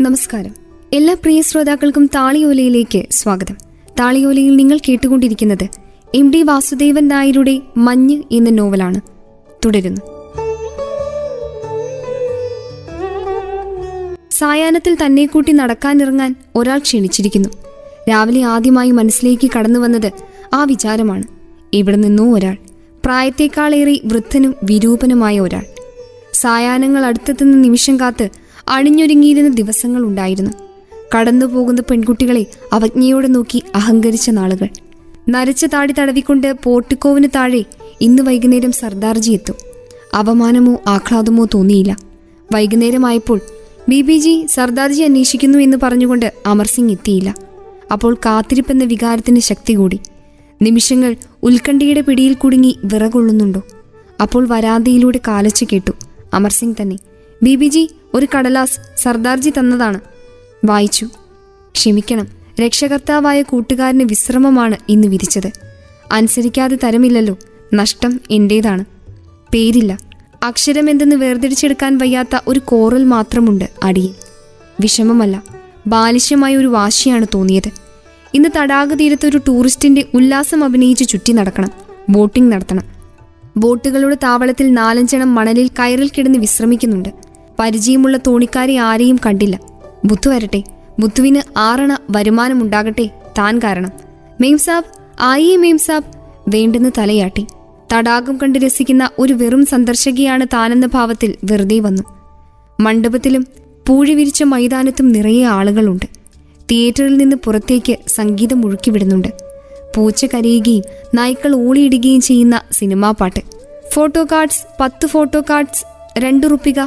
നമസ്കാരം. എല്ലാ പ്രിയ ശ്രോതാക്കൾക്കും താളിയോലയിലേക്ക് സ്വാഗതം. താളിയോലയിൽ നിങ്ങൾ കേട്ടുകൊണ്ടിരിക്കുന്നത് എം ഡി വാസുദേവൻ നായരുടെ മഞ്ഞ് എന്ന നോവലാണ്. തുടരുന്നു. സായാഹ്നത്തിൽ തന്നെ കൂട്ടി നടക്കാനിറങ്ങാൻ ഒരാൾ ക്ഷണിച്ചിരിക്കുന്നു. രാവിലെ ആദ്യമായി മനസ്സിലേക്ക് കടന്നു വന്നത് ആ വിചാരമാണ്. ഇവിടെ നിന്നോ ഒരാൾ. പ്രായത്തേക്കാളേറെ വൃദ്ധനും വിരൂപനുമായ ഒരാൾ. സായാഹ്നങ്ങൾ അടുത്തെത്തുന്ന നിമിഷം കാത്ത് അണിഞ്ഞൊരുങ്ങിയിരുന്ന ദിവസങ്ങൾ ഉണ്ടായിരുന്നു. കടന്നു പോകുന്ന പെൺകുട്ടികളെ അവജ്ഞയോടെ നോക്കി അഹങ്കരിച്ച നാളുകൾ. നരച്ച താടി തടവിക്കൊണ്ട് പോർട്ടിക്കോവിന് താഴെ ഇന്ന് വൈകുന്നേരം സർദാർജി എത്തും. അപമാനമോ ആഹ്ലാദമോ തോന്നിയില്ല. വൈകുന്നേരമായപ്പോൾ ബി ബി ജി സർദാർജി അന്വേഷിക്കുന്നു എന്ന് പറഞ്ഞുകൊണ്ട് അമർ സിംഗ് എത്തിയില്ല. അപ്പോൾ കാത്തിരിപ്പെന്ന വികാരത്തിന് ശക്തി കൂടി. നിമിഷങ്ങൾ ഉത്കണ്ഠയുടെ പിടിയിൽ കുടുങ്ങി വിറകൊള്ളുന്നുണ്ടോ? അപ്പോൾ വരാന്തയിലൂടെ കാലച്ചു കേട്ടു. അമർസിംഗ് തന്നെ ബി ബി ജി ഒരു കടലാസ് സർദാർജി തന്നതാണ്. വായിച്ചു. ക്ഷമിക്കണം. രക്ഷകർത്താവായ കൂട്ടുകാരന് വിശ്രമമാണ് ഇന്ന് വിരിച്ചത് അനുസരിക്കാതെ തരമില്ലല്ലോ. നഷ്ടം എന്റേതാണ്. പേരില്ല. അക്ഷരമെന്തെന്ന് വേർതിരിച്ചെടുക്കാൻ വയ്യാത്ത ഒരു കോറൽ മാത്രമുണ്ട് അടിയിൽ. വിഷമമല്ല. ബാലിശ്യമായ ഒരു വാശിയാണ് തോന്നിയത്. ഇന്ന് തടാക തീരത്ത് ഒരു ടൂറിസ്റ്റിന്റെ ഉല്ലാസം അഭിനയിച്ച് ചുറ്റി നടക്കണം. ബോട്ടിംഗ് നടത്തണം. ബോട്ടുകളുടെ താവളത്തിൽ നാലഞ്ചെണ്ണം മണലിൽ കയറിൽ കിടന്ന് വിശ്രമിക്കുന്നുണ്ട്. പരിചയമുള്ള തോണിക്കാരെ ആരെയും കണ്ടില്ല. ബുദ്ധു വരട്ടെ. ബുദ്ധുവിന് ആറണ വരുമാനമുണ്ടാകട്ടെ താൻ കാരണം. മെയിം സാബ് ആയിയെ മെയിം സാബ് വേണ്ടെന്ന് തലയാട്ടി. തടാകം കണ്ട് രസിക്കുന്ന ഒരു വെറും സന്ദർശകയാണ് താനെന്ന ഭാവത്തിൽ വെറുതെ വന്നു. മണ്ഡപത്തിലും പൂഴി വിരിച്ച മൈതാനത്തും നിറയെ ആളുകളുണ്ട്. തിയേറ്ററിൽ നിന്ന് പുറത്തേക്ക് സംഗീതം മുഴുക്കിവിടുന്നുണ്ട് പൂച്ച കരയുകയും നായ്ക്കൾ ഓളിയിടുകയും ചെയ്യുന്ന സിനിമാ പാട്ട്. ഫോട്ടോ കാർഡ്സ് പത്ത് ഫോട്ടോ കാർഡ്സ് രണ്ടു റുപ്പിക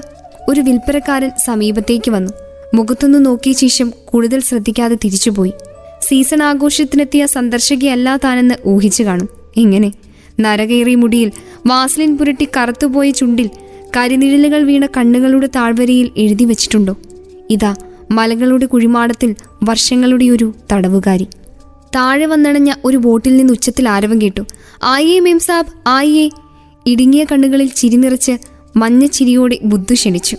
ഒരു വിൽപ്പനക്കാരൻ സമീപത്തേക്ക് വന്നു. മുഖത്തൊന്നു നോക്കിയ ശേഷം കൂടുതൽ ശ്രദ്ധിക്കാതെ തിരിച്ചുപോയി. സീസൺ ആഘോഷത്തിനെത്തിയ സന്ദർശകയല്ല താനെന്ന് ഊഹിച്ചു കാണും. എങ്ങനെ നരകേറി മുടിയിൽ വാസ്ലിൻ പുരട്ടി കറുത്തുപോയ ചുണ്ടിൽ കരിനിഴലുകൾ വീണ കണ്ണുകളുടെ താഴ്വരയിൽ എഴുതി വച്ചിട്ടുണ്ടോ? ഇതാ മലകളുടെ കുഴിമാടത്തിൽ വർഷങ്ങളുടെ ഒരു തടവുകാരി. താഴെ വന്നണഞ്ഞ ഒരു ബോട്ടിൽ നിന്ന് ഉച്ചത്തിൽ ആരവം കേട്ടു. ആയിയേ മെം സാബ് ആയിയേ ഇടുങ്ങിയ കണ്ണുകളിൽ ചിരി നിറച്ച് മഞ്ഞ ചിരിയോടെ ബുദ്ധു ക്ഷണിച്ചു.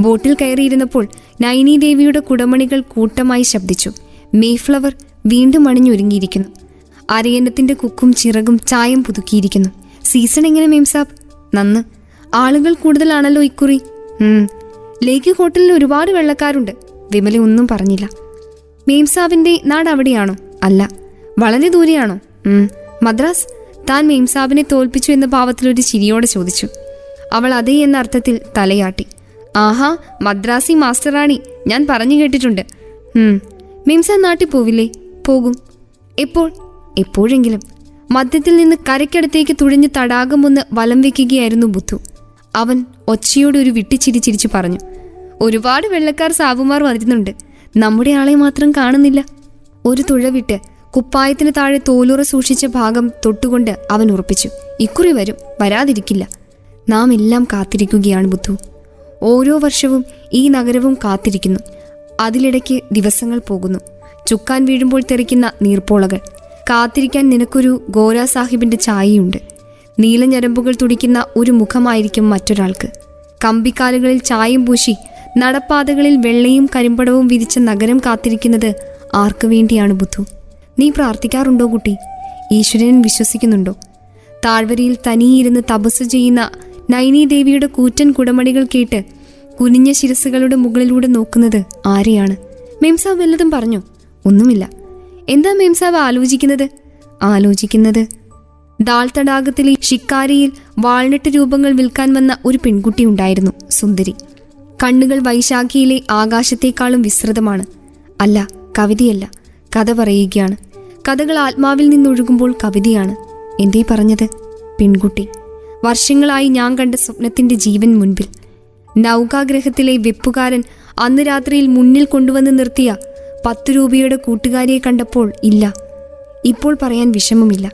ബോട്ടിൽ കയറിയിരുന്നപ്പോൾ നൈനി ദേവിയുടെ കുടമണികൾ കൂട്ടമായി ശബ്ദിച്ചു. മേഫ്ലവർ വീണ്ടും അണിഞ്ഞൊരുങ്ങിയിരിക്കുന്നു. അരയന്നത്തിന്റെ കുക്കും ചിറകും ചായം പുതുക്കിയിരിക്കുന്നു. സീസൺ എങ്ങനെ മേംസാബ് നന്ന്. ആളുകൾ കൂടുതലാണല്ലോ ഇക്കുറി? ലേക്ക് ഹോട്ടലിൽ ഒരുപാട് വെള്ളക്കാരുണ്ട്. വിമല ഒന്നും പറഞ്ഞില്ല. മെയിംസാബിന്റെ നാട് അവിടെയാണോ? അല്ല. വളരെ ദൂരെയാണോ? മദ്രാസ്? താൻ മെയിംസാബിനെ തോൽപ്പിച്ചു എന്ന ഭാവത്തിലൊരു ചിരിയോടെ ചോദിച്ചു. അവൾ അതേ എന്ന അർത്ഥത്തിൽ തലയാട്ടി. ആഹാ മദ്രാസി മാസ്റ്ററാണി. ഞാൻ പറഞ്ഞു കേട്ടിട്ടുണ്ട്. മിംസ നാട്ടിൽ പോവില്ലേ? പോകും. എപ്പോൾ? എപ്പോഴെങ്കിലും. മദ്യത്തിൽ നിന്ന് കരയ്ക്കടുത്തേക്ക് തുഴഞ്ഞ് തടാകം ഒന്ന് വലം വെക്കുകയായിരുന്നു ബുദ്ധു. അവൻ ഒച്ചയോടെ ഒരു വിട്ടിച്ചിരി ചിരിച്ചു പറഞ്ഞു. ഒരുപാട് വെള്ളക്കാർ സാബുമാർ വരുന്നുണ്ട് നമ്മുടെ ആളെ മാത്രം കാണുന്നില്ല. ഒരു തുഴ വിട്ട് കുപ്പായത്തിന് താഴെ തോലുറ സൂക്ഷിച്ച ഭാഗം തൊട്ടുകൊണ്ട് അവൻ ഉറപ്പിച്ചു. ഇക്കുറി വരും വരാതിരിക്കില്ല. നാം എല്ലാം കാത്തിരിക്കുകയാണ് ബുദ്ധു. ഓരോ വർഷവും ഈ നഗരവും കാത്തിരിക്കുന്നു. അതിലിടയ്ക്ക് ദിവസങ്ങൾ പോകുന്നു. ചുക്കാൻ വീഴുമ്പോൾ തെറിക്കുന്ന നീർപ്പോളകൾ കാത്തിരിക്കാൻ നിനക്കൊരു ഗോരാ സാഹിബിന്റെ ചായയുണ്ട് നീലഞ്ഞരമ്പുകൾ തുടിക്കുന്ന ഒരു മുഖമായിരിക്കും മറ്റൊരാൾക്ക്. കമ്പിക്കാലുകളിൽ ചായം പൂശി നടപ്പാതകളിൽ വെള്ളയും കരിമ്പടവും വിരിച്ച നഗരം കാത്തിരിക്കുന്നത് ആർക്കു വേണ്ടിയാണ് ബുദ്ധു? നീ പ്രാർത്ഥിക്കാറുണ്ടോ കുട്ടി? ഈശ്വരൻ വിശ്വസിക്കുന്നുണ്ടോ? താഴ്വരയിൽ തനിയിരുന്ന് തപസ് ചെയ്യുന്ന നൈനി ദേവിയുടെ കൂറ്റൻ കുടമണികൾ കേട്ട് കുനിഞ്ഞ ശിരസുകളുടെ മുകളിലൂടെ നോക്കുന്നത് ആരെയാണ്? മെംസാബ് വല്ലതും പറഞ്ഞു? ഒന്നുമില്ല. എന്താ മെംസാബ് ആലോചിക്കുന്നത്? ആലോചിക്കുന്നത് ദാൾ തടാകത്തിലെ ഷിക്കാരിയിൽ വാൾനട്ട് രൂപങ്ങൾ വിൽക്കാൻ വന്ന ഒരു പെൺകുട്ടി ഉണ്ടായിരുന്നു സുന്ദരി. കണ്ണുകൾ വൈശാഖിയിലെ ആകാശത്തേക്കാളും വിസ്തൃതമാണ്. അല്ല കവിതയല്ല. കഥ പറയുകയാണ്. കഥകൾ ആത്മാവിൽ നിന്നൊഴുകുമ്പോൾ കവിതയാണ്. എന്തേ പറഞ്ഞത്? പെൺകുട്ടി. വർഷങ്ങളായി ഞാൻ കണ്ട സ്വപ്നത്തിന്റെ ജീവൻ മുൻപിൽ. നൗകാഗ്രഹത്തിലെ വെപ്പുകാരൻ അന്ന് രാത്രിയിൽ മുന്നിൽ കൊണ്ടുവന്ന് നിർത്തിയ പത്ത് രൂപയുടെ കൂട്ടുകാരിയെ കണ്ടപ്പോൾ ഇല്ല. ഇപ്പോൾ പറയാൻ വിഷമമില്ല.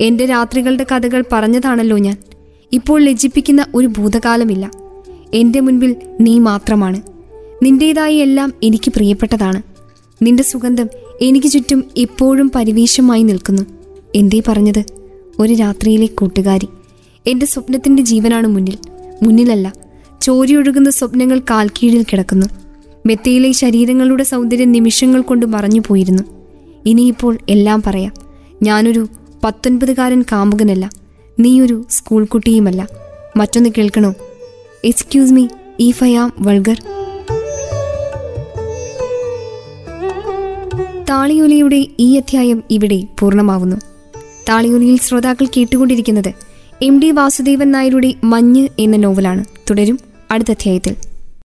എന്റെ രാത്രികളുടെ കഥകൾ പറഞ്ഞതാണല്ലോ ഞാൻ. ഇപ്പോൾ ലജ്ജിപ്പിക്കുന്ന ഒരു ഭൂതകാലമില്ല. എന്റെ മുൻപിൽ നീ മാത്രമാണ്. നിന്റേതായ എല്ലാം എനിക്ക് പ്രിയപ്പെട്ടതാണ്. നിന്റെ സുഗന്ധം എനിക്ക് ചുറ്റും എപ്പോഴും പരിവേഷമായി നിൽക്കുന്നു. എന്തേ പറഞ്ഞത്? ഒരു രാത്രിയിലെ കൂട്ടുകാരി. എന്റെ സ്വപ്നത്തിന്റെ ജീവനാണ് മുന്നിൽ. മുന്നിലല്ല ചോരിയൊഴുകുന്ന സ്വപ്നങ്ങൾ കാൽക്കീഴിൽ കിടക്കുന്നു. മെത്തയിലെ ശരീരങ്ങളുടെ സൗന്ദര്യം നിമിഷങ്ങൾ കൊണ്ട് മറഞ്ഞു പോയിരുന്നു. ഇനിയിപ്പോൾ എല്ലാം പറയാം. ഞാനൊരു പത്തൊൻപതുകാരൻ കാമുകനല്ല. നീയൊരു സ്കൂൾ കുട്ടിയുമല്ല മറ്റൊന്ന് കേൾക്കണോ? എക്സ്ക്യൂസ് മീ ഈ ആം വൾഗർ താളിയോലയുടെ ഈ അധ്യായം ഇവിടെ പൂർണമാവുന്നു. താളിയോലയിൽ ശ്രോതാക്കൾ കേട്ടുകൊണ്ടിരിക്കുന്നത് എം ഡി വാസുദേവൻ നായരുടെ മഞ്ഞ് എന്ന നോവലാണ്. തുടരും അടുത്ത അധ്യായത്തിൽ.